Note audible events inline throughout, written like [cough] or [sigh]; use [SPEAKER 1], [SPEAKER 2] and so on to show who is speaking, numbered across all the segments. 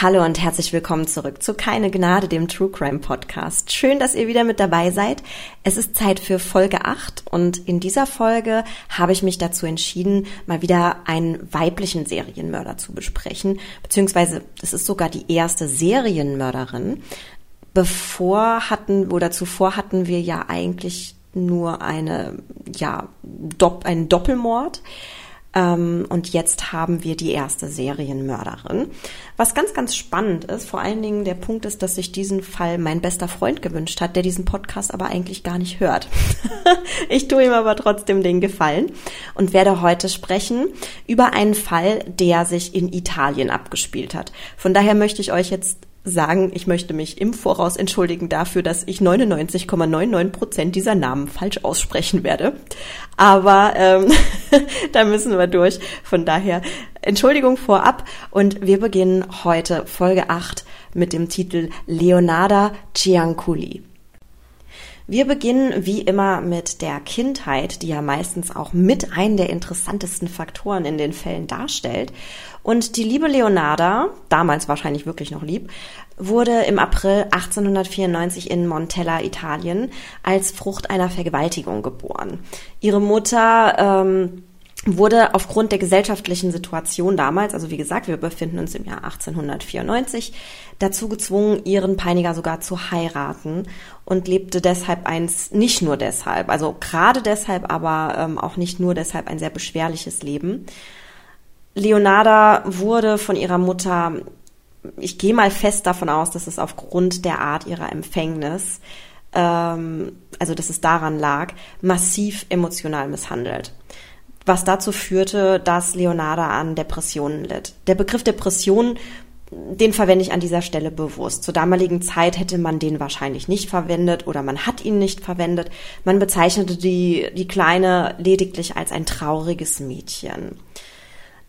[SPEAKER 1] Hallo und herzlich willkommen zurück zu Keine Gnade, dem True Crime Podcast. Schön, dass ihr wieder mit dabei seid. Es ist Zeit für Folge 8 und in dieser Folge habe ich mich dazu entschieden, mal wieder einen weiblichen Serienmörder zu besprechen, beziehungsweise es ist sogar die erste Serienmörderin. Bevor hatten oder zuvor hatten wir ja eigentlich nur eine, ja, einen Doppelmord. Ähm, und jetzt haben wir die erste Serienmörderin. Was ganz, ganz spannend ist, vor allen Dingen der Punkt ist, dass sich diesen Fall mein bester Freund gewünscht hat, der diesen Podcast aber eigentlich gar nicht hört. [laughs] ich tue ihm aber trotzdem den Gefallen und werde heute sprechen über einen Fall, der sich in Italien abgespielt hat. Von daher möchte ich euch jetzt sagen, ich möchte mich im Voraus entschuldigen dafür, dass ich 99,99 Prozent dieser Namen falsch aussprechen werde. Aber ähm, [laughs] da müssen wir durch. Von daher Entschuldigung vorab. Und wir beginnen heute Folge 8 mit dem Titel Leonarda Cianculi. Wir beginnen wie immer mit der Kindheit, die ja meistens auch mit einem der interessantesten Faktoren in den Fällen darstellt. Und die liebe Leonarda, damals wahrscheinlich wirklich noch lieb, wurde im April 1894 in Montella, Italien, als Frucht einer Vergewaltigung geboren. Ihre Mutter ähm, wurde aufgrund der gesellschaftlichen Situation damals, also wie gesagt, wir befinden uns im Jahr 1894, dazu gezwungen, ihren Peiniger sogar zu heiraten und lebte deshalb eins, nicht nur deshalb, also gerade deshalb, aber ähm, auch nicht nur deshalb ein sehr beschwerliches Leben. Leonarda wurde von ihrer Mutter, ich gehe mal fest davon aus, dass es aufgrund der Art ihrer Empfängnis, ähm, also dass es daran lag, massiv emotional misshandelt was dazu führte, dass Leonarda an Depressionen litt. Der Begriff Depression, den verwende ich an dieser Stelle bewusst. Zur damaligen Zeit hätte man den wahrscheinlich nicht verwendet oder man hat ihn nicht verwendet. Man bezeichnete die, die Kleine lediglich als ein trauriges Mädchen.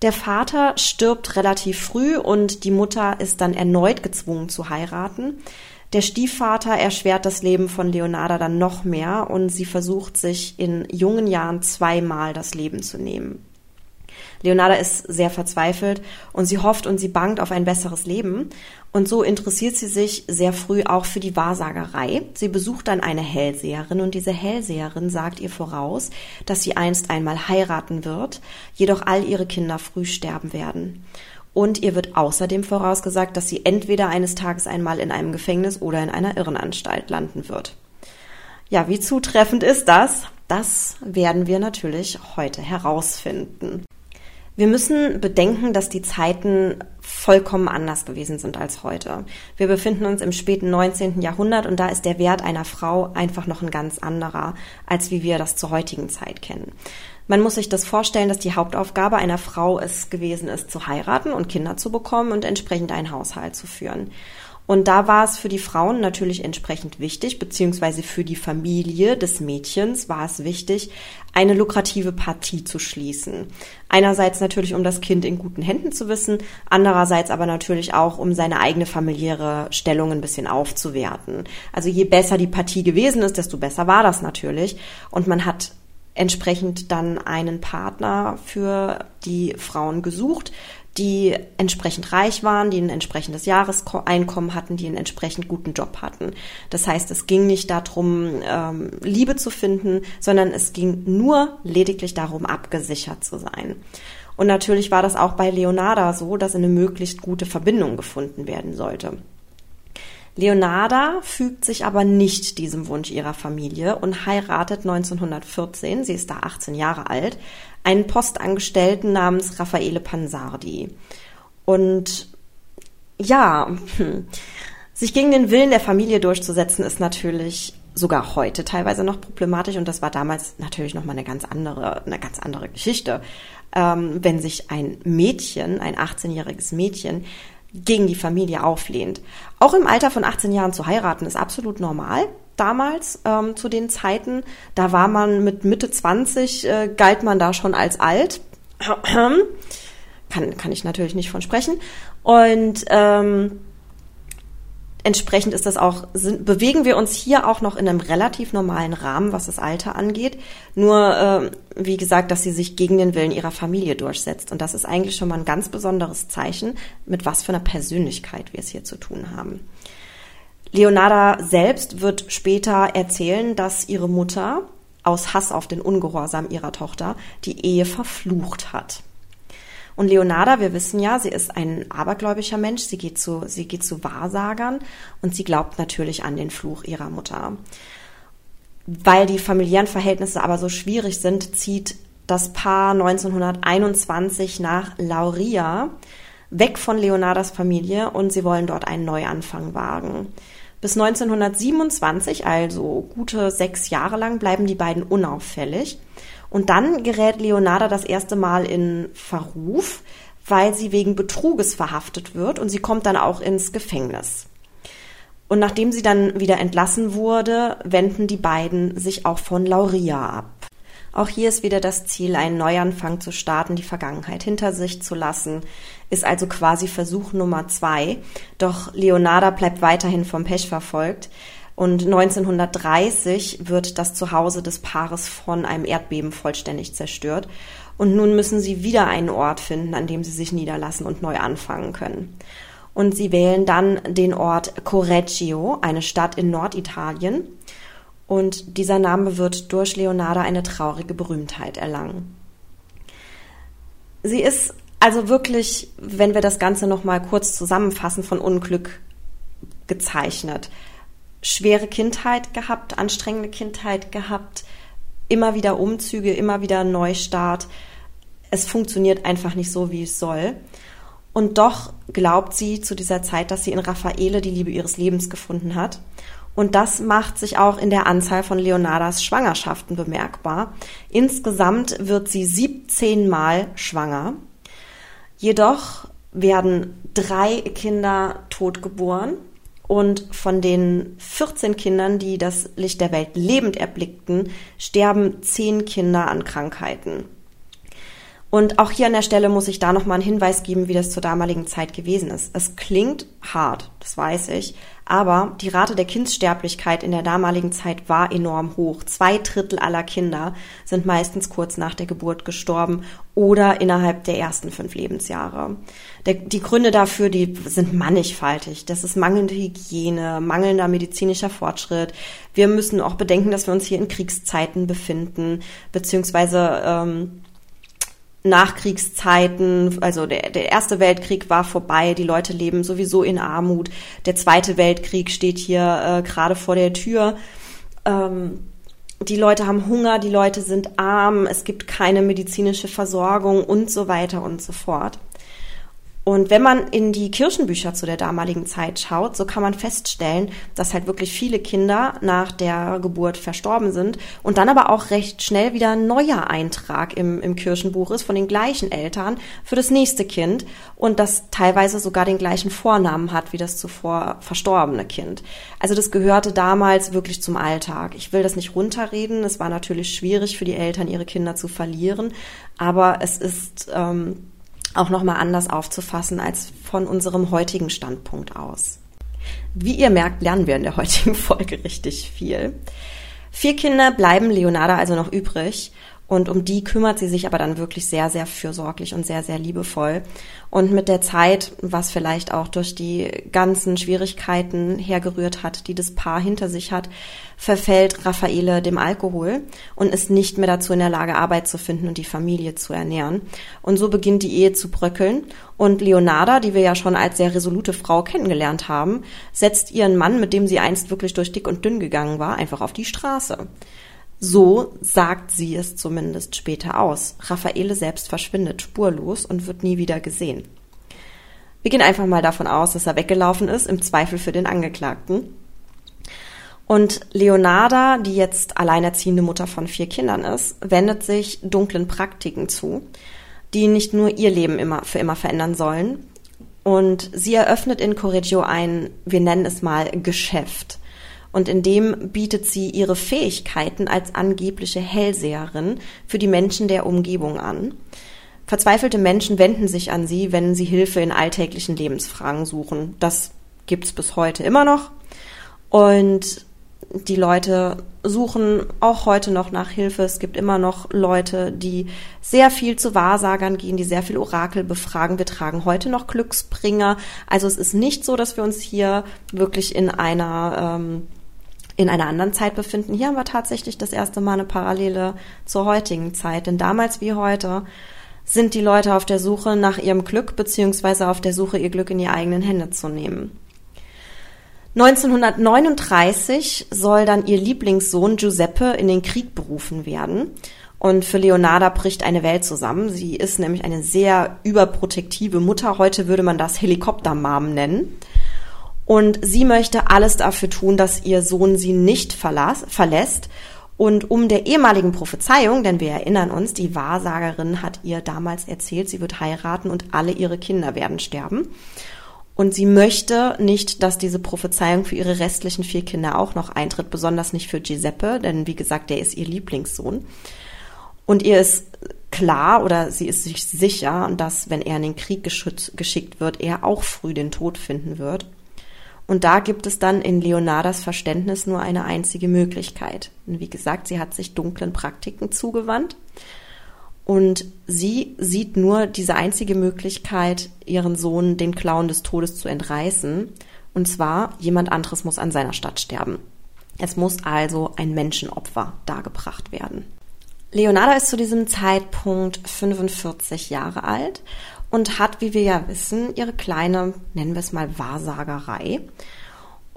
[SPEAKER 1] Der Vater stirbt relativ früh und die Mutter ist dann erneut gezwungen zu heiraten. Der Stiefvater erschwert das Leben von Leonarda dann noch mehr und sie versucht sich in jungen Jahren zweimal das Leben zu nehmen. Leonarda ist sehr verzweifelt und sie hofft und sie bangt auf ein besseres Leben. Und so interessiert sie sich sehr früh auch für die Wahrsagerei. Sie besucht dann eine Hellseherin und diese Hellseherin sagt ihr voraus, dass sie einst einmal heiraten wird, jedoch all ihre Kinder früh sterben werden. Und ihr wird außerdem vorausgesagt, dass sie entweder eines Tages einmal in einem Gefängnis oder in einer Irrenanstalt landen wird. Ja, wie zutreffend ist das? Das werden wir natürlich heute herausfinden. Wir müssen bedenken, dass die Zeiten vollkommen anders gewesen sind als heute. Wir befinden uns im späten 19. Jahrhundert und da ist der Wert einer Frau einfach noch ein ganz anderer, als wie wir das zur heutigen Zeit kennen. Man muss sich das vorstellen, dass die Hauptaufgabe einer Frau es gewesen ist, zu heiraten und Kinder zu bekommen und entsprechend einen Haushalt zu führen. Und da war es für die Frauen natürlich entsprechend wichtig, beziehungsweise für die Familie des Mädchens war es wichtig, eine lukrative Partie zu schließen. Einerseits natürlich, um das Kind in guten Händen zu wissen, andererseits aber natürlich auch, um seine eigene familiäre Stellung ein bisschen aufzuwerten. Also je besser die Partie gewesen ist, desto besser war das natürlich. Und man hat entsprechend dann einen Partner für die Frauen gesucht, die entsprechend reich waren, die ein entsprechendes Jahreseinkommen hatten, die einen entsprechend guten Job hatten. Das heißt, es ging nicht darum, ähm, Liebe zu finden, sondern es ging nur lediglich darum, abgesichert zu sein. Und natürlich war das auch bei Leonarda so, dass eine möglichst gute Verbindung gefunden werden sollte. Leonarda fügt sich aber nicht diesem Wunsch ihrer Familie und heiratet 1914, sie ist da 18 Jahre alt, einen Postangestellten namens Raffaele Pansardi. Und ja, hm, sich gegen den Willen der Familie durchzusetzen, ist natürlich sogar heute teilweise noch problematisch und das war damals natürlich noch mal eine ganz andere, eine ganz andere Geschichte. Ähm, wenn sich ein Mädchen, ein 18-jähriges Mädchen, gegen die Familie auflehnt. Auch im Alter von 18 Jahren zu heiraten ist absolut normal. Damals, ähm, zu den Zeiten, da war man mit Mitte 20, äh, galt man da schon als alt. [clears throat] kann, kann ich natürlich nicht von sprechen. Und ähm, Entsprechend ist das auch, sind, bewegen wir uns hier auch noch in einem relativ normalen Rahmen, was das Alter angeht. Nur, äh, wie gesagt, dass sie sich gegen den Willen ihrer Familie durchsetzt. Und das ist eigentlich schon mal ein ganz besonderes Zeichen, mit was für einer Persönlichkeit wir es hier zu tun haben. Leonarda selbst wird später erzählen, dass ihre Mutter aus Hass auf den Ungehorsam ihrer Tochter die Ehe verflucht hat. Und Leonarda, wir wissen ja, sie ist ein abergläubischer Mensch, sie geht zu, sie geht zu Wahrsagern und sie glaubt natürlich an den Fluch ihrer Mutter. Weil die familiären Verhältnisse aber so schwierig sind, zieht das Paar 1921 nach Lauria, weg von Leonardas Familie und sie wollen dort einen Neuanfang wagen. Bis 1927, also gute sechs Jahre lang, bleiben die beiden unauffällig. Und dann gerät Leonarda das erste Mal in Verruf, weil sie wegen Betruges verhaftet wird und sie kommt dann auch ins Gefängnis. Und nachdem sie dann wieder entlassen wurde, wenden die beiden sich auch von Lauria ab. Auch hier ist wieder das Ziel, einen Neuanfang zu starten, die Vergangenheit hinter sich zu lassen, ist also quasi Versuch Nummer zwei. Doch Leonarda bleibt weiterhin vom Pech verfolgt. Und 1930 wird das Zuhause des Paares von einem Erdbeben vollständig zerstört. Und nun müssen sie wieder einen Ort finden, an dem sie sich niederlassen und neu anfangen können. Und sie wählen dann den Ort Correggio, eine Stadt in Norditalien. Und dieser Name wird durch Leonarda eine traurige Berühmtheit erlangen. Sie ist also wirklich, wenn wir das Ganze nochmal kurz zusammenfassen, von Unglück gezeichnet schwere Kindheit gehabt, anstrengende Kindheit gehabt, immer wieder Umzüge, immer wieder Neustart. Es funktioniert einfach nicht so, wie es soll. Und doch glaubt sie zu dieser Zeit, dass sie in Raffaele die Liebe ihres Lebens gefunden hat. Und das macht sich auch in der Anzahl von Leonardas Schwangerschaften bemerkbar. Insgesamt wird sie 17 Mal schwanger. Jedoch werden drei Kinder totgeboren und von den 14 Kindern, die das Licht der Welt lebend erblickten, sterben 10 Kinder an Krankheiten. Und auch hier an der Stelle muss ich da nochmal einen Hinweis geben, wie das zur damaligen Zeit gewesen ist. Es klingt hart, das weiß ich, aber die Rate der Kindsterblichkeit in der damaligen Zeit war enorm hoch. Zwei Drittel aller Kinder sind meistens kurz nach der Geburt gestorben oder innerhalb der ersten fünf Lebensjahre. Der, die Gründe dafür, die sind mannigfaltig. Das ist mangelnde Hygiene, mangelnder medizinischer Fortschritt. Wir müssen auch bedenken, dass wir uns hier in Kriegszeiten befinden, beziehungsweise ähm, Nachkriegszeiten, also der, der Erste Weltkrieg war vorbei, die Leute leben sowieso in Armut. Der Zweite Weltkrieg steht hier äh, gerade vor der Tür. Ähm, die Leute haben Hunger, die Leute sind arm, es gibt keine medizinische Versorgung und so weiter und so fort. Und wenn man in die Kirchenbücher zu der damaligen Zeit schaut, so kann man feststellen, dass halt wirklich viele Kinder nach der Geburt verstorben sind und dann aber auch recht schnell wieder ein neuer Eintrag im, im Kirchenbuch ist von den gleichen Eltern für das nächste Kind und das teilweise sogar den gleichen Vornamen hat wie das zuvor verstorbene Kind. Also das gehörte damals wirklich zum Alltag. Ich will das nicht runterreden. Es war natürlich schwierig für die Eltern, ihre Kinder zu verlieren, aber es ist ähm, auch nochmal anders aufzufassen als von unserem heutigen Standpunkt aus. Wie ihr merkt, lernen wir in der heutigen [laughs] Folge richtig viel. Vier Kinder bleiben Leonarda also noch übrig und um die kümmert sie sich aber dann wirklich sehr, sehr fürsorglich und sehr, sehr liebevoll. Und mit der Zeit, was vielleicht auch durch die ganzen Schwierigkeiten hergerührt hat, die das Paar hinter sich hat, verfällt Raffaele dem Alkohol und ist nicht mehr dazu in der Lage, Arbeit zu finden und die Familie zu ernähren. Und so beginnt die Ehe zu bröckeln. Und Leonarda, die wir ja schon als sehr resolute Frau kennengelernt haben, setzt ihren Mann, mit dem sie einst wirklich durch dick und dünn gegangen war, einfach auf die Straße. So sagt sie es zumindest später aus. Raffaele selbst verschwindet spurlos und wird nie wieder gesehen. Wir gehen einfach mal davon aus, dass er weggelaufen ist, im Zweifel für den Angeklagten. Und Leonarda, die jetzt alleinerziehende Mutter von vier Kindern ist, wendet sich dunklen Praktiken zu, die nicht nur ihr Leben immer für immer verändern sollen. Und sie eröffnet in Correggio ein, wir nennen es mal Geschäft und in dem bietet sie ihre Fähigkeiten als angebliche Hellseherin für die Menschen der Umgebung an. Verzweifelte Menschen wenden sich an sie, wenn sie Hilfe in alltäglichen Lebensfragen suchen. Das gibt's bis heute immer noch. Und die Leute suchen auch heute noch nach Hilfe. Es gibt immer noch Leute, die sehr viel zu Wahrsagern gehen, die sehr viel Orakel befragen. Wir tragen heute noch Glücksbringer. Also es ist nicht so, dass wir uns hier wirklich in einer ähm, in einer anderen Zeit befinden. Hier haben wir tatsächlich das erste Mal eine Parallele zur heutigen Zeit. Denn damals wie heute sind die Leute auf der Suche nach ihrem Glück beziehungsweise auf der Suche, ihr Glück in die eigenen Hände zu nehmen. 1939 soll dann ihr Lieblingssohn Giuseppe in den Krieg berufen werden. Und für Leonarda bricht eine Welt zusammen. Sie ist nämlich eine sehr überprotektive Mutter. Heute würde man das Helikoptermam nennen. Und sie möchte alles dafür tun, dass ihr Sohn sie nicht verlas verlässt. Und um der ehemaligen Prophezeiung, denn wir erinnern uns, die Wahrsagerin hat ihr damals erzählt, sie wird heiraten und alle ihre Kinder werden sterben. Und sie möchte nicht, dass diese Prophezeiung für ihre restlichen vier Kinder auch noch eintritt, besonders nicht für Giuseppe, denn wie gesagt, der ist ihr Lieblingssohn. Und ihr ist klar oder sie ist sich sicher, dass wenn er in den Krieg geschickt wird, er auch früh den Tod finden wird. Und da gibt es dann in Leonardas Verständnis nur eine einzige Möglichkeit. Und wie gesagt, sie hat sich dunklen Praktiken zugewandt und sie sieht nur diese einzige Möglichkeit, ihren Sohn den Klauen des Todes zu entreißen. Und zwar, jemand anderes muss an seiner Stadt sterben. Es muss also ein Menschenopfer dargebracht werden. Leonardo ist zu diesem Zeitpunkt 45 Jahre alt und hat, wie wir ja wissen, ihre kleine, nennen wir es mal, Wahrsagerei.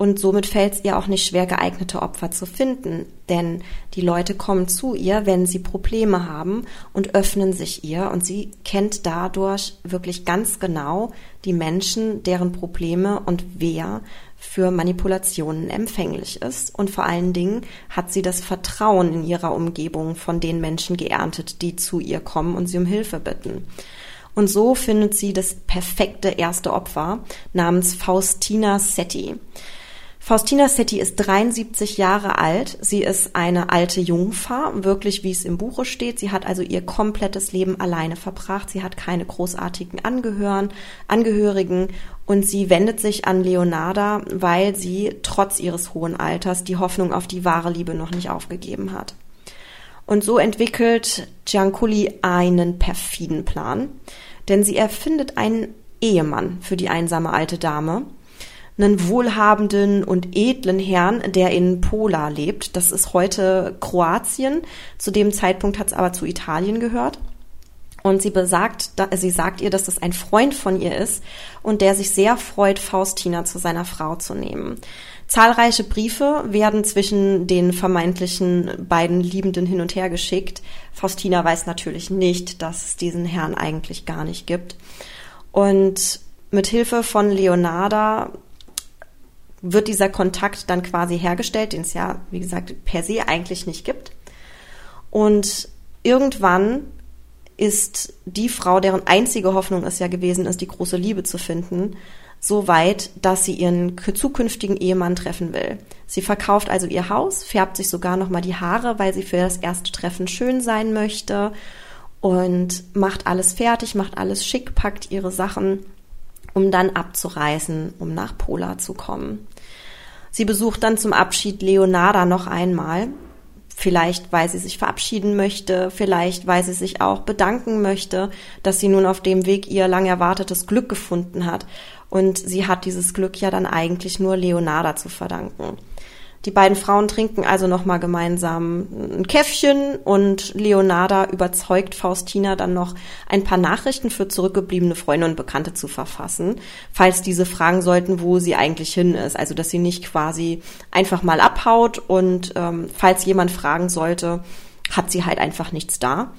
[SPEAKER 1] Und somit fällt es ihr auch nicht schwer, geeignete Opfer zu finden. Denn die Leute kommen zu ihr, wenn sie Probleme haben und öffnen sich ihr. Und sie kennt dadurch wirklich ganz genau die Menschen, deren Probleme und wer für Manipulationen empfänglich ist. Und vor allen Dingen hat sie das Vertrauen in ihrer Umgebung von den Menschen geerntet, die zu ihr kommen und sie um Hilfe bitten. Und so findet sie das perfekte erste Opfer namens Faustina Setti. Faustina Setti ist 73 Jahre alt. Sie ist eine alte Jungfer, wirklich wie es im Buche steht. Sie hat also ihr komplettes Leben alleine verbracht. Sie hat keine großartigen Angehören, Angehörigen und sie wendet sich an Leonarda, weil sie trotz ihres hohen Alters die Hoffnung auf die wahre Liebe noch nicht aufgegeben hat. Und so entwickelt Gianculi einen perfiden Plan, denn sie erfindet einen Ehemann für die einsame alte Dame einen wohlhabenden und edlen Herrn, der in Pola lebt. Das ist heute Kroatien. Zu dem Zeitpunkt hat es aber zu Italien gehört. Und sie besagt, sie sagt ihr, dass das ein Freund von ihr ist und der sich sehr freut, Faustina zu seiner Frau zu nehmen. Zahlreiche Briefe werden zwischen den vermeintlichen beiden Liebenden hin und her geschickt. Faustina weiß natürlich nicht, dass es diesen Herrn eigentlich gar nicht gibt. Und mit Hilfe von Leonarda wird dieser Kontakt dann quasi hergestellt, den es ja, wie gesagt, per se eigentlich nicht gibt. Und irgendwann ist die Frau, deren einzige Hoffnung es ja gewesen ist, die große Liebe zu finden, so weit, dass sie ihren zukünftigen Ehemann treffen will. Sie verkauft also ihr Haus, färbt sich sogar noch mal die Haare, weil sie für das erste Treffen schön sein möchte und macht alles fertig, macht alles schick, packt ihre Sachen, um dann abzureisen, um nach Pola zu kommen. Sie besucht dann zum Abschied Leonarda noch einmal. Vielleicht, weil sie sich verabschieden möchte, vielleicht, weil sie sich auch bedanken möchte, dass sie nun auf dem Weg ihr lang erwartetes Glück gefunden hat. Und sie hat dieses Glück ja dann eigentlich nur Leonarda zu verdanken. Die beiden Frauen trinken also nochmal gemeinsam ein Käffchen und Leonarda überzeugt Faustina dann noch ein paar Nachrichten für zurückgebliebene Freunde und Bekannte zu verfassen, falls diese fragen sollten, wo sie eigentlich hin ist. Also dass sie nicht quasi einfach mal abhaut und ähm, falls jemand fragen sollte, hat sie halt einfach nichts da.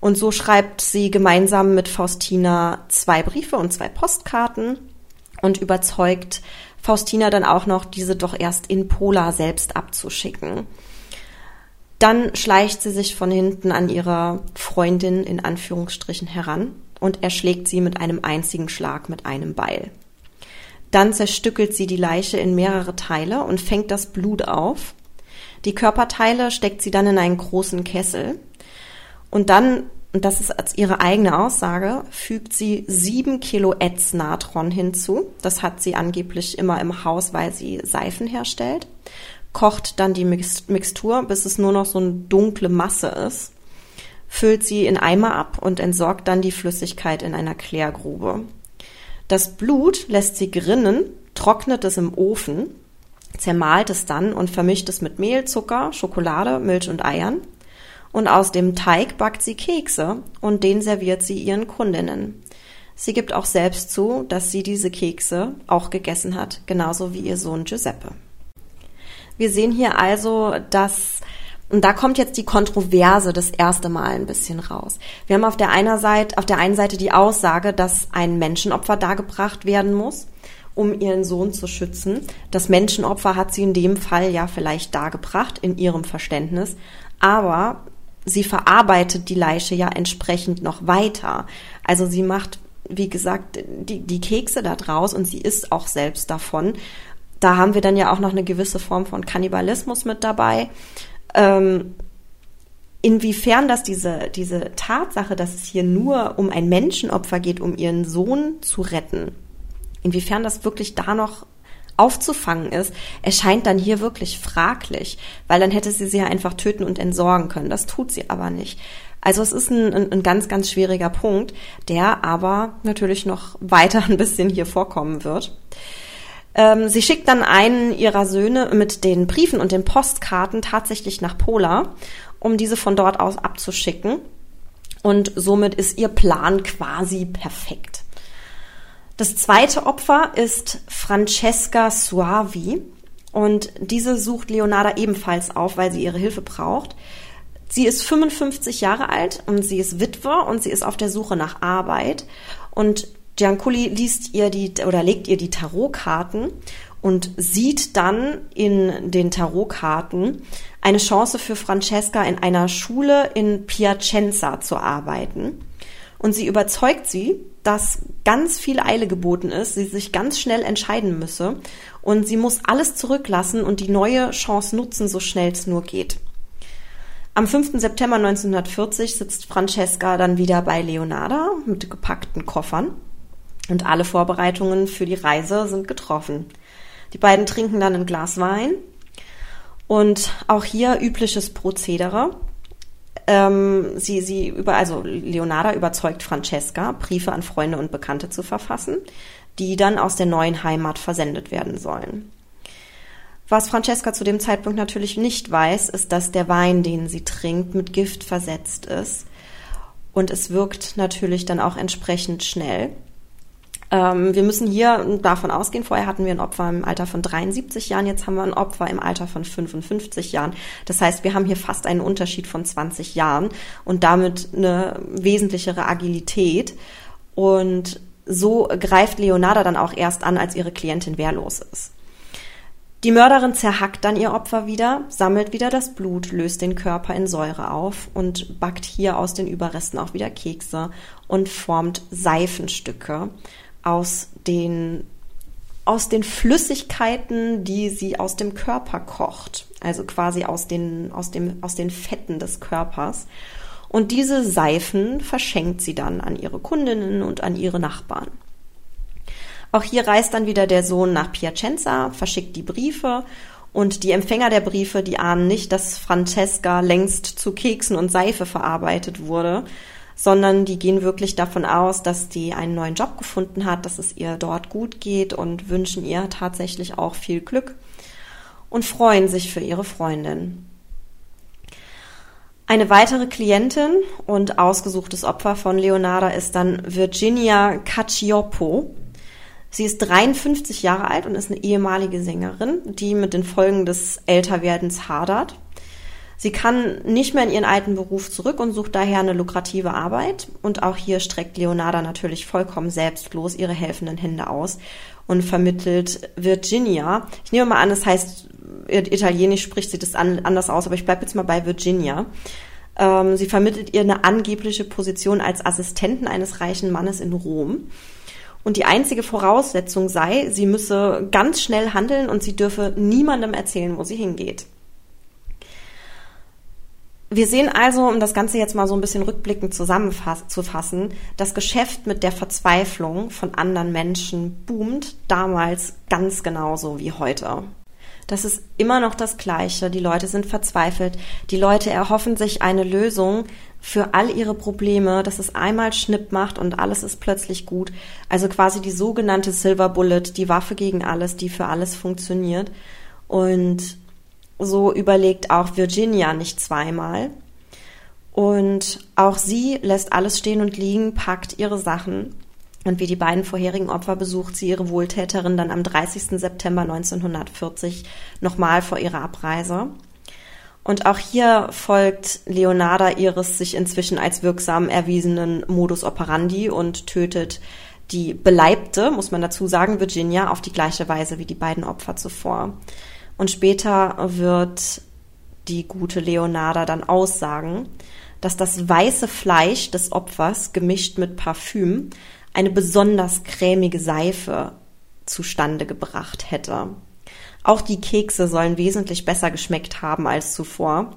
[SPEAKER 1] Und so schreibt sie gemeinsam mit Faustina zwei Briefe und zwei Postkarten und überzeugt Faustina dann auch noch, diese doch erst in Pola selbst abzuschicken. Dann schleicht sie sich von hinten an ihre Freundin in Anführungsstrichen heran und erschlägt sie mit einem einzigen Schlag mit einem Beil. Dann zerstückelt sie die Leiche in mehrere Teile und fängt das Blut auf. Die Körperteile steckt sie dann in einen großen Kessel und dann und das ist als ihre eigene Aussage, fügt sie sieben Kilo Ätznatron hinzu. Das hat sie angeblich immer im Haus, weil sie Seifen herstellt. Kocht dann die Mixtur, bis es nur noch so eine dunkle Masse ist. Füllt sie in Eimer ab und entsorgt dann die Flüssigkeit in einer Klärgrube. Das Blut lässt sie gerinnen, trocknet es im Ofen, zermahlt es dann und vermischt es mit Mehl, Zucker, Schokolade, Milch und Eiern und aus dem Teig backt sie Kekse und den serviert sie ihren Kundinnen. Sie gibt auch selbst zu, dass sie diese Kekse auch gegessen hat, genauso wie ihr Sohn Giuseppe. Wir sehen hier also, dass und da kommt jetzt die Kontroverse das erste Mal ein bisschen raus. Wir haben auf der, einer Seite, auf der einen Seite die Aussage, dass ein Menschenopfer dargebracht werden muss, um ihren Sohn zu schützen. Das Menschenopfer hat sie in dem Fall ja vielleicht dargebracht, in ihrem Verständnis. Aber sie verarbeitet die Leiche ja entsprechend noch weiter. Also sie macht, wie gesagt, die, die Kekse da draus und sie isst auch selbst davon. Da haben wir dann ja auch noch eine gewisse Form von Kannibalismus mit dabei. Ähm, inwiefern das diese, diese Tatsache, dass es hier nur um ein Menschenopfer geht, um ihren Sohn zu retten, inwiefern das wirklich da noch aufzufangen ist, erscheint dann hier wirklich fraglich, weil dann hätte sie sie ja einfach töten und entsorgen können. Das tut sie aber nicht. Also es ist ein, ein, ein ganz, ganz schwieriger Punkt, der aber natürlich noch [laughs] weiter ein bisschen hier vorkommen wird. Ähm, sie schickt dann einen ihrer Söhne mit den Briefen und den Postkarten tatsächlich nach Pola, um diese von dort aus abzuschicken. Und somit ist ihr Plan quasi perfekt. Das zweite Opfer ist Francesca Suavi und diese sucht Leonarda ebenfalls auf, weil sie ihre Hilfe braucht. Sie ist 55 Jahre alt und sie ist Witwe und sie ist auf der Suche nach Arbeit und Gianculi liest ihr die oder legt ihr die Tarotkarten und sieht dann in den Tarotkarten eine Chance für Francesca in einer Schule in Piacenza zu arbeiten. Und sie überzeugt sie, dass ganz viel Eile geboten ist, sie sich ganz schnell entscheiden müsse und sie muss alles zurücklassen und die neue Chance nutzen, so schnell es nur geht. Am 5. September 1940 sitzt Francesca dann wieder bei Leonarda mit gepackten Koffern und alle Vorbereitungen für die Reise sind getroffen. Die beiden trinken dann ein Glas Wein und auch hier übliches Prozedere. Ähm, sie, sie über, also Leonarda überzeugt Francesca, Briefe an Freunde und Bekannte zu verfassen, die dann aus der neuen Heimat versendet werden sollen. Was Francesca zu dem Zeitpunkt natürlich nicht weiß, ist, dass der Wein, den sie trinkt, mit Gift versetzt ist. Und es wirkt natürlich dann auch entsprechend schnell. Ähm, wir müssen hier davon ausgehen, vorher hatten wir ein Opfer im Alter von 73 Jahren, jetzt haben wir ein Opfer im Alter von 55 Jahren. Das heißt, wir haben hier fast einen Unterschied von 20 Jahren und damit eine wesentlichere Agilität. Und so greift Leonarda dann auch erst an, als ihre Klientin wehrlos ist. Die Mörderin zerhackt dann ihr Opfer wieder, sammelt wieder das Blut, löst den Körper in Säure auf und backt hier aus den Überresten auch wieder Kekse und formt Seifenstücke aus den aus den Flüssigkeiten, die sie aus dem Körper kocht, also quasi aus den, aus dem, aus den Fetten des Körpers. Und diese Seifen verschenkt sie dann an ihre Kundinnen und an ihre Nachbarn. Auch hier reist dann wieder der Sohn nach Piacenza, verschickt die Briefe und die Empfänger der Briefe, die ahnen nicht, dass Francesca längst zu Keksen und Seife verarbeitet wurde, sondern die gehen wirklich davon aus, dass die einen neuen Job gefunden hat, dass es ihr dort gut geht und wünschen ihr tatsächlich auch viel Glück und freuen sich für ihre Freundin. Eine weitere Klientin und ausgesuchtes Opfer von Leonarda ist dann Virginia Cacioppo. Sie ist 53 Jahre alt und ist eine ehemalige Sängerin, die mit den Folgen des Älterwerdens hadert. Sie kann nicht mehr in ihren alten Beruf zurück und sucht daher eine lukrative Arbeit. Und auch hier streckt Leonarda natürlich vollkommen selbstlos ihre helfenden Hände aus und vermittelt Virginia. Ich nehme mal an, das heißt, italienisch spricht sie das anders aus, aber ich bleibe jetzt mal bei Virginia. Ähm, sie vermittelt ihr eine angebliche Position als Assistenten eines reichen Mannes in Rom. Und die einzige Voraussetzung sei, sie müsse ganz schnell handeln und sie dürfe niemandem erzählen, wo sie hingeht. Wir sehen also, um das Ganze jetzt mal so ein bisschen rückblickend zusammenzufassen, das Geschäft mit der Verzweiflung von anderen Menschen boomt damals ganz genauso wie heute. Das ist immer noch das Gleiche. Die Leute sind verzweifelt. Die Leute erhoffen sich eine Lösung für all ihre Probleme, dass es einmal Schnipp macht und alles ist plötzlich gut. Also quasi die sogenannte Silver Bullet, die Waffe gegen alles, die für alles funktioniert. Und so überlegt auch Virginia nicht zweimal. Und auch sie lässt alles stehen und liegen, packt ihre Sachen. Und wie die beiden vorherigen Opfer besucht sie ihre Wohltäterin dann am 30. September 1940 nochmal vor ihrer Abreise. Und auch hier folgt Leonarda ihres sich inzwischen als wirksam erwiesenen Modus operandi und tötet die Beleibte, muss man dazu sagen, Virginia auf die gleiche Weise wie die beiden Opfer zuvor. Und später wird die gute Leonarda dann aussagen, dass das weiße Fleisch des Opfers gemischt mit Parfüm eine besonders cremige Seife zustande gebracht hätte. Auch die Kekse sollen wesentlich besser geschmeckt haben als zuvor.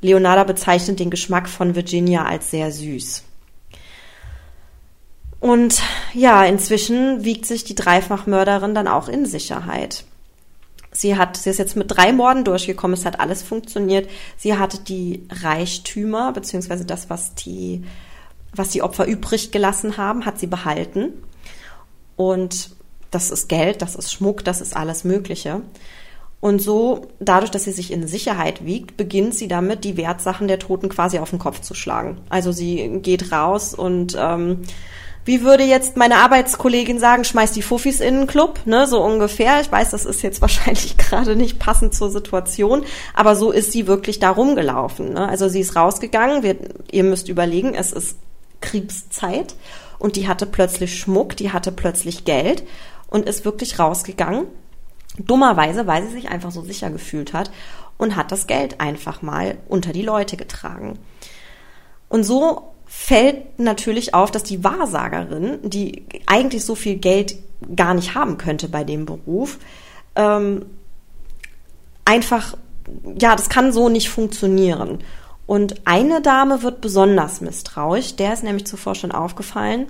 [SPEAKER 1] Leonarda bezeichnet den Geschmack von Virginia als sehr süß. Und ja, inzwischen wiegt sich die Dreifachmörderin dann auch in Sicherheit. Sie hat, sie ist jetzt mit drei Morden durchgekommen, es hat alles funktioniert. Sie hatte die Reichtümer, beziehungsweise das, was die, was die Opfer übrig gelassen haben, hat sie behalten. Und das ist Geld, das ist Schmuck, das ist alles Mögliche. Und so, dadurch, dass sie sich in Sicherheit wiegt, beginnt sie damit, die Wertsachen der Toten quasi auf den Kopf zu schlagen. Also sie geht raus und ähm, wie würde jetzt meine Arbeitskollegin sagen, schmeiß die Fuffis in den Club, ne, so ungefähr. Ich weiß, das ist jetzt [laughs] wahrscheinlich gerade nicht passend zur Situation, aber so ist sie wirklich da rumgelaufen. Ne? Also sie ist rausgegangen, wir, ihr müsst überlegen, es ist Kriegszeit und die hatte plötzlich Schmuck, die hatte plötzlich Geld und ist wirklich rausgegangen. Dummerweise, weil sie sich einfach so sicher gefühlt hat und hat das Geld einfach mal unter die Leute getragen. Und so fällt natürlich auf, dass die Wahrsagerin, die eigentlich so viel Geld gar nicht haben könnte bei dem Beruf, ähm, einfach, ja, das kann so nicht funktionieren. Und eine Dame wird besonders misstrauisch, der ist nämlich zuvor schon aufgefallen,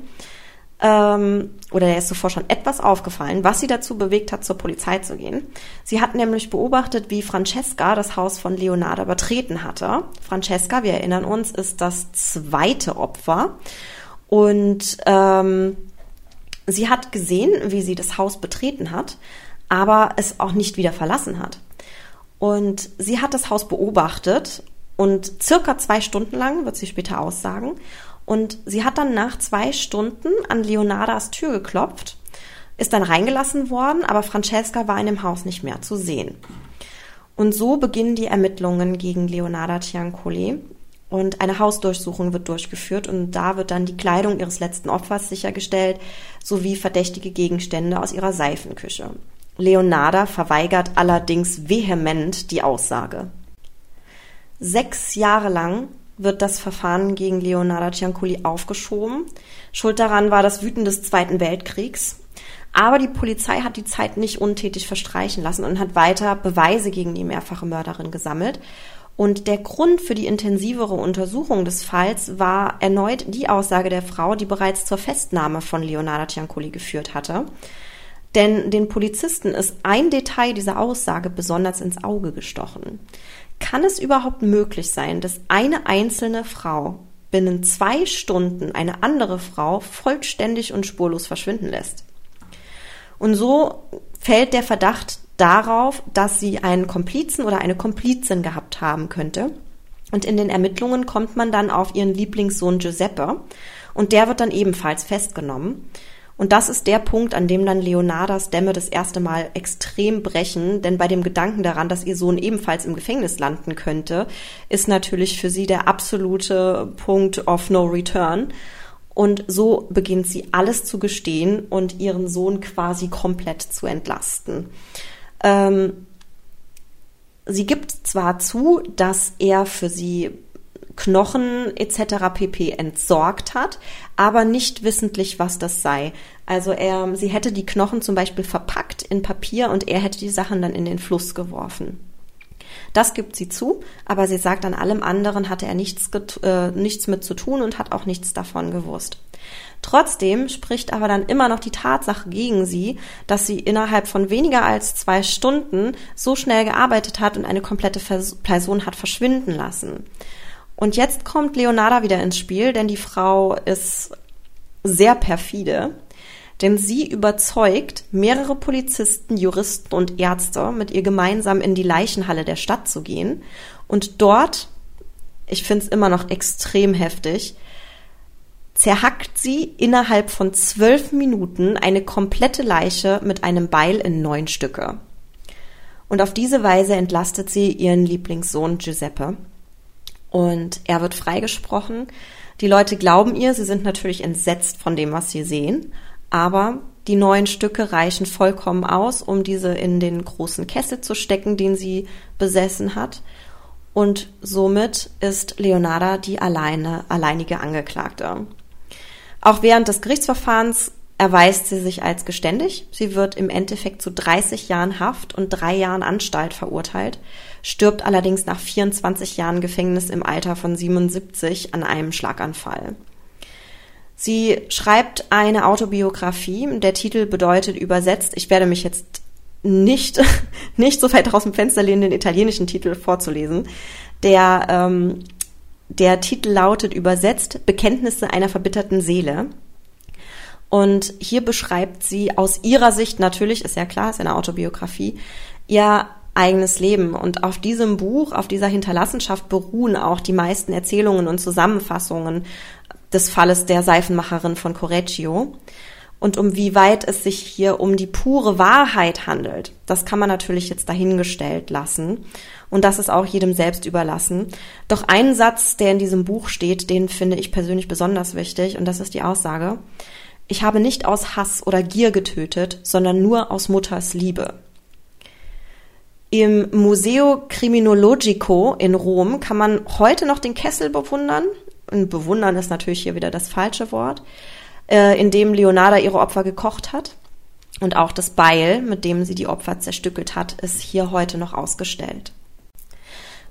[SPEAKER 1] ähm, oder der ist zuvor schon etwas aufgefallen, was sie dazu bewegt hat, zur Polizei zu gehen. Sie hat nämlich beobachtet, wie Francesca das Haus von Leonardo betreten hatte. Francesca, wir erinnern uns, ist das zweite Opfer. Und ähm, sie hat gesehen, wie sie das Haus betreten hat, aber es auch nicht wieder verlassen hat. Und sie hat das Haus beobachtet und circa zwei Stunden lang, wird sie später aussagen, und sie hat dann nach zwei Stunden an Leonardas Tür geklopft, ist dann reingelassen worden, aber Francesca war in dem Haus nicht mehr zu sehen. Und so beginnen die Ermittlungen gegen Leonarda Ciancoli und eine Hausdurchsuchung wird durchgeführt und da wird dann die Kleidung ihres letzten Opfers sichergestellt sowie verdächtige Gegenstände aus ihrer Seifenküche. Leonarda verweigert allerdings vehement die Aussage. Sechs Jahre lang wird das Verfahren gegen Leonardo Ciancoli aufgeschoben. Schuld daran war das Wüten des Zweiten Weltkriegs. Aber die Polizei hat die Zeit nicht untätig verstreichen lassen und hat weiter Beweise gegen die mehrfache Mörderin gesammelt. Und der Grund für die intensivere Untersuchung des Falls war erneut die Aussage der Frau, die bereits zur Festnahme von Leonardo Ciancoli geführt hatte. Denn den Polizisten ist ein Detail dieser Aussage besonders ins Auge gestochen. Kann es überhaupt möglich sein, dass eine einzelne Frau binnen zwei Stunden eine andere Frau vollständig und spurlos verschwinden lässt? Und so fällt der Verdacht darauf, dass sie einen Komplizen oder eine Komplizin gehabt haben könnte. Und in den Ermittlungen kommt man dann auf ihren Lieblingssohn Giuseppe und der wird dann ebenfalls festgenommen. Und das ist der Punkt, an dem dann Leonardas Dämme das erste Mal extrem brechen, denn bei dem Gedanken daran, dass ihr Sohn ebenfalls im Gefängnis landen könnte, ist natürlich für sie der absolute Punkt of no return. Und so beginnt sie alles zu gestehen und ihren Sohn quasi komplett zu entlasten. Ähm, sie gibt zwar zu, dass er für sie Knochen etc. pp. entsorgt hat, aber nicht wissentlich, was das sei. Also er, sie hätte die Knochen zum Beispiel verpackt in Papier und er hätte die Sachen dann in den Fluss geworfen. Das gibt sie zu, aber sie sagt, an allem anderen hatte er nichts, äh, nichts mit zu tun und hat auch nichts davon gewusst. Trotzdem spricht aber dann immer noch die Tatsache gegen sie, dass sie innerhalb von weniger als zwei Stunden so schnell gearbeitet hat und eine komplette Person hat verschwinden lassen. Und jetzt kommt Leonarda wieder ins Spiel, denn die Frau ist sehr perfide denn sie überzeugt, mehrere Polizisten, Juristen und Ärzte mit ihr gemeinsam in die Leichenhalle der Stadt zu gehen und dort, ich finde es immer noch extrem heftig, zerhackt sie innerhalb von zwölf Minuten eine komplette Leiche mit einem Beil in neun Stücke. Und auf diese Weise entlastet sie ihren Lieblingssohn Giuseppe. Und er wird freigesprochen. Die Leute glauben ihr, sie sind natürlich entsetzt von dem, was sie sehen aber die neuen Stücke reichen vollkommen aus, um diese in den großen Kessel zu stecken, den sie besessen hat. Und somit ist Leonarda die alleine, alleinige Angeklagte. Auch während des Gerichtsverfahrens erweist sie sich als geständig. Sie wird im Endeffekt zu 30 Jahren Haft und drei Jahren Anstalt verurteilt, stirbt allerdings nach 24 Jahren Gefängnis im Alter von 77 an einem Schlaganfall. Sie schreibt eine Autobiografie. Der Titel bedeutet übersetzt, ich werde mich jetzt nicht, [laughs] nicht so weit aus dem Fenster lehnen, den italienischen Titel vorzulesen. Der, ähm, der Titel lautet übersetzt Bekenntnisse einer verbitterten Seele. Und hier beschreibt sie aus ihrer Sicht natürlich, ist ja klar, ist eine Autobiografie, ihr eigenes Leben. Und auf diesem Buch, auf dieser Hinterlassenschaft beruhen auch die meisten Erzählungen und Zusammenfassungen des Falles der Seifenmacherin von Correggio. Und um wie weit es sich hier um die pure Wahrheit handelt, das kann man natürlich jetzt dahingestellt lassen. Und das ist auch jedem selbst überlassen. Doch ein Satz, der in diesem Buch steht, den finde ich persönlich besonders wichtig. Und das ist die Aussage, ich habe nicht aus Hass oder Gier getötet, sondern nur aus Mutters Liebe. Im Museo Criminologico in Rom kann man heute noch den Kessel bewundern und bewundern ist natürlich hier wieder das falsche Wort, äh, in dem Leonarda ihre Opfer gekocht hat. Und auch das Beil, mit dem sie die Opfer zerstückelt hat, ist hier heute noch ausgestellt.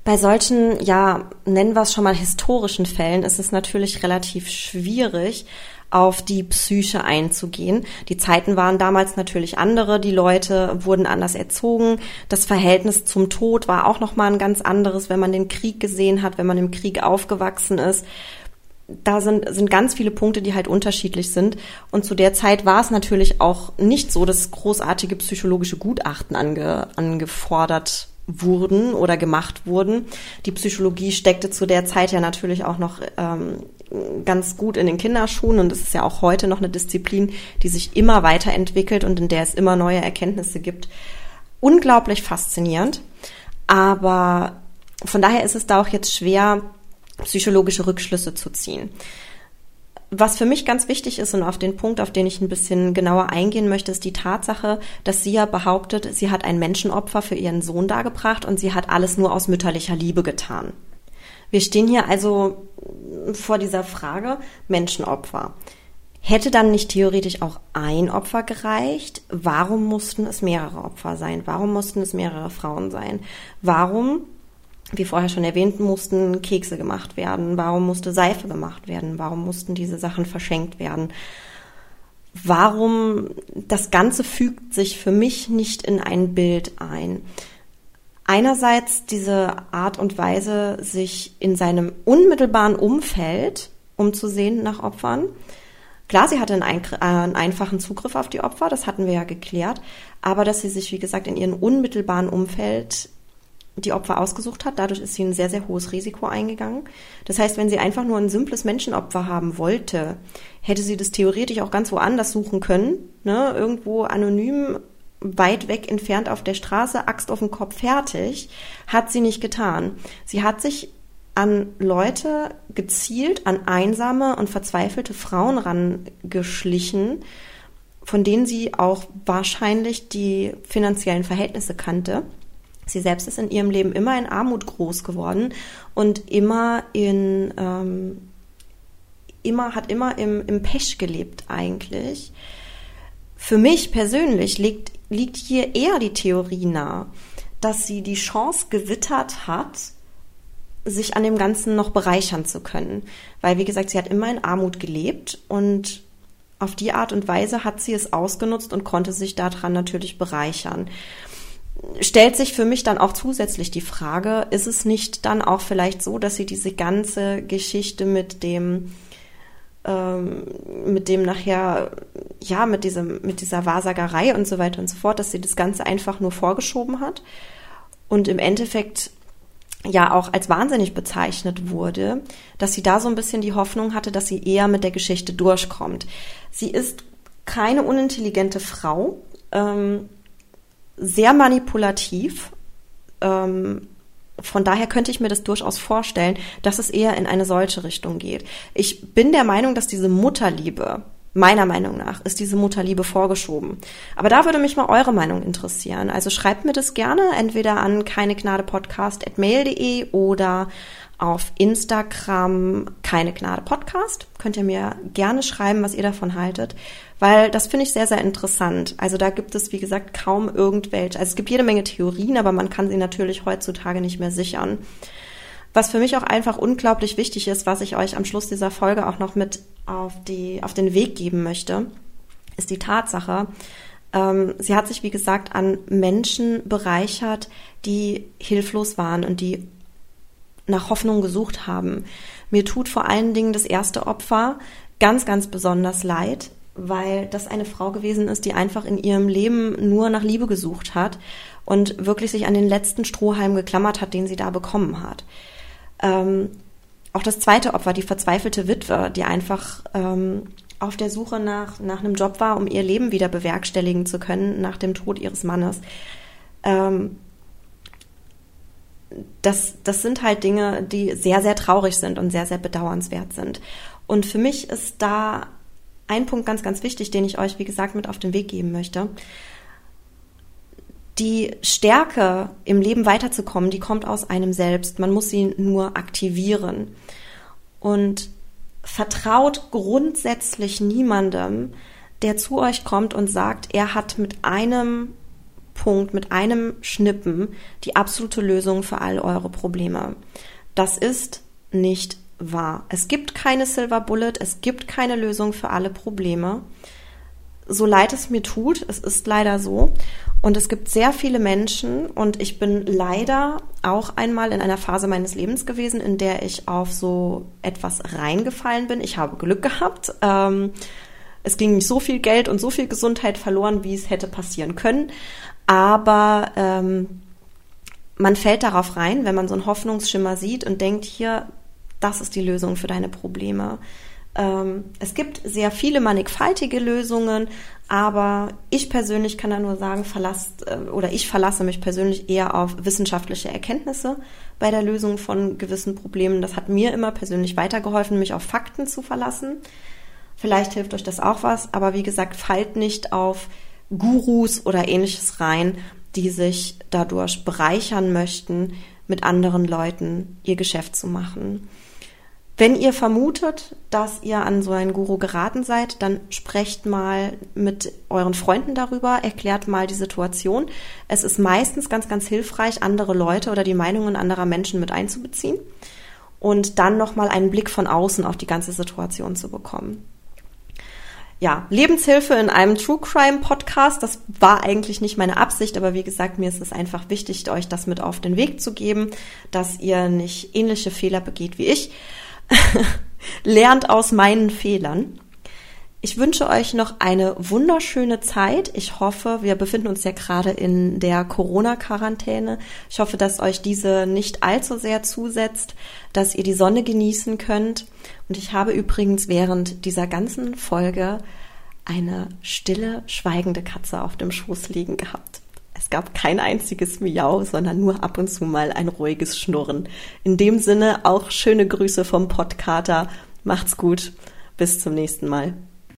[SPEAKER 1] Bei solchen, ja, nennen wir es schon mal historischen Fällen, ist es natürlich relativ schwierig, auf die Psyche einzugehen. Die Zeiten waren damals natürlich andere, die Leute wurden anders erzogen. Das Verhältnis zum Tod war auch noch mal ein ganz anderes, wenn man den Krieg gesehen hat, wenn man im Krieg aufgewachsen ist. Da sind, sind ganz viele Punkte, die halt unterschiedlich sind. Und zu der Zeit war es natürlich auch nicht so, dass großartige psychologische Gutachten ange, angefordert wurden oder gemacht wurden. Die Psychologie steckte zu der Zeit ja natürlich auch noch ähm, ganz gut in den Kinderschuhen und es ist ja auch heute noch eine Disziplin, die sich immer weiterentwickelt und in der es immer neue Erkenntnisse gibt. Unglaublich faszinierend, aber von daher ist es da auch jetzt schwer, psychologische Rückschlüsse zu ziehen. Was für mich ganz wichtig ist und auf den Punkt, auf den ich ein bisschen genauer eingehen möchte, ist die Tatsache, dass sie ja behauptet, sie hat ein Menschenopfer für ihren Sohn dargebracht und sie hat alles nur aus mütterlicher Liebe getan. Wir stehen hier also vor dieser Frage Menschenopfer. Hätte dann nicht theoretisch auch ein Opfer gereicht? Warum mussten es mehrere Opfer sein? Warum mussten es mehrere Frauen sein? Warum wie vorher schon erwähnt, mussten Kekse gemacht werden? Warum musste Seife gemacht werden? Warum mussten diese Sachen verschenkt werden? Warum das Ganze fügt sich für mich nicht in ein Bild ein? Einerseits diese Art und Weise, sich in seinem unmittelbaren Umfeld umzusehen nach Opfern. Klar, sie hatte einen, äh, einen, einfachen Zugriff auf die Opfer, das hatten wir ja geklärt, aber dass sie sich, wie gesagt, in ihrem unmittelbaren Umfeld die Opfer ausgesucht hat. Dadurch ist sie ein sehr, sehr hohes Risiko eingegangen. Das heißt, wenn sie einfach nur ein simples Menschenopfer haben wollte, hätte sie das theoretisch auch ganz woanders suchen können. Ne? Irgendwo anonym, weit weg entfernt auf der Straße, Axt auf dem Kopf, fertig. Hat sie nicht getan. Sie hat sich an Leute gezielt, an einsame und verzweifelte Frauen rangeschlichen, von denen sie auch wahrscheinlich die finanziellen Verhältnisse kannte Sie selbst ist in ihrem Leben immer in Armut groß geworden und immer in ähm, immer hat immer im, im Pech gelebt eigentlich. Für mich persönlich liegt liegt hier eher die Theorie nahe, dass sie die Chance gewittert hat, sich an dem Ganzen noch bereichern zu können. Weil, wie gesagt, sie hat immer in Armut gelebt und auf die Art und Weise hat sie es ausgenutzt und konnte sich daran natürlich bereichern. Stellt sich für mich dann auch zusätzlich die Frage, ist es nicht dann auch vielleicht so, dass sie diese ganze Geschichte mit dem ähm, mit dem nachher, ja, mit diesem, mit dieser Wahrsagerei und so weiter und so fort, dass sie das Ganze einfach nur vorgeschoben hat und im Endeffekt ja auch als wahnsinnig bezeichnet wurde, dass sie da so ein bisschen die Hoffnung hatte, dass sie eher mit der Geschichte durchkommt. Sie ist keine unintelligente Frau, ähm, sehr manipulativ, ähm, von daher könnte ich mir das durchaus vorstellen, dass es eher in eine solche Richtung geht. Ich bin der Meinung, dass diese Mutterliebe, meiner Meinung nach, ist diese Mutterliebe vorgeschoben. Aber da würde mich mal eure Meinung interessieren. Also schreibt mir das gerne entweder an keinegnadepodcast.mail.de oder auf Instagram keine Gnade Podcast. Könnt ihr mir gerne schreiben, was ihr davon haltet, weil das finde ich sehr, sehr interessant. Also da gibt es, wie gesagt, kaum irgendwelche, also es gibt jede Menge Theorien, aber man kann sie natürlich heutzutage nicht mehr sichern. Was für mich auch einfach unglaublich wichtig ist, was ich euch am Schluss dieser Folge auch noch mit auf, die, auf den Weg geben möchte, ist die Tatsache, ähm, sie hat sich, wie gesagt, an Menschen bereichert, die hilflos waren und die nach Hoffnung gesucht haben. Mir tut vor allen Dingen das erste Opfer ganz, ganz besonders leid, weil das eine Frau gewesen ist, die einfach in ihrem Leben nur nach Liebe gesucht hat und wirklich sich an den letzten Strohhalm geklammert hat, den sie da bekommen hat. Ähm, auch das zweite Opfer, die verzweifelte Witwe, die einfach ähm, auf der Suche nach, nach einem Job war, um ihr Leben wieder bewerkstelligen zu können nach dem Tod ihres Mannes. Ähm, das, das sind halt Dinge, die sehr, sehr traurig sind und sehr, sehr bedauernswert sind. Und für mich ist da ein Punkt ganz, ganz wichtig, den ich euch, wie gesagt, mit auf den Weg geben möchte. Die Stärke im Leben weiterzukommen, die kommt aus einem selbst. Man muss sie nur aktivieren. Und vertraut grundsätzlich niemandem, der zu euch kommt und sagt, er hat mit einem Punkt, mit einem Schnippen die absolute Lösung für all eure Probleme. Das ist nicht wahr. Es gibt keine Silver Bullet, es gibt keine Lösung für alle Probleme. So leid es mir tut, es ist leider so. Und es gibt sehr viele Menschen und ich bin leider auch einmal in einer Phase meines Lebens gewesen, in der ich auf so etwas reingefallen bin. Ich habe Glück gehabt. Ähm, es ging nicht so viel Geld und so viel Gesundheit verloren, wie es hätte passieren können aber ähm, man fällt darauf rein, wenn man so einen Hoffnungsschimmer sieht und denkt, hier, das ist die Lösung für deine Probleme. Ähm, es gibt sehr viele mannigfaltige Lösungen, aber ich persönlich kann da nur sagen, verlasst äh, oder ich verlasse mich persönlich eher auf wissenschaftliche Erkenntnisse bei der Lösung von gewissen Problemen. Das hat mir immer persönlich weitergeholfen, mich auf Fakten zu verlassen. Vielleicht hilft euch das auch was, aber wie gesagt, fallt nicht auf Gurus oder ähnliches rein, die sich dadurch bereichern möchten, mit anderen Leuten ihr Geschäft zu machen. Wenn ihr vermutet, dass ihr an so einen Guru geraten seid, dann sprecht mal mit euren Freunden darüber, erklärt mal die Situation. Es ist meistens ganz, ganz hilfreich, andere Leute oder die Meinungen anderer Menschen mit einzubeziehen und dann nochmal einen Blick von außen auf die ganze Situation zu bekommen ja, Lebenshilfe in einem True Crime Podcast. Das war eigentlich nicht meine Absicht, aber wie gesagt, mir ist es einfach wichtig, euch das mit auf den Weg zu geben, dass ihr nicht ähnliche Fehler begeht wie ich. [laughs] Lernt aus meinen Fehlern. Ich wünsche euch noch eine wunderschöne Zeit. Ich hoffe, wir befinden uns ja gerade in der Corona-Quarantäne. Ich hoffe, dass euch diese nicht allzu sehr zusetzt, dass ihr die Sonne genießen könnt. Und ich habe übrigens während dieser ganzen Folge eine stille, schweigende Katze auf dem Schoß liegen gehabt. Gab kein einziges Miau, sondern nur ab und zu mal ein ruhiges Schnurren. In dem Sinne auch schöne Grüße vom Podkater. Macht's gut. Bis zum nächsten Mal.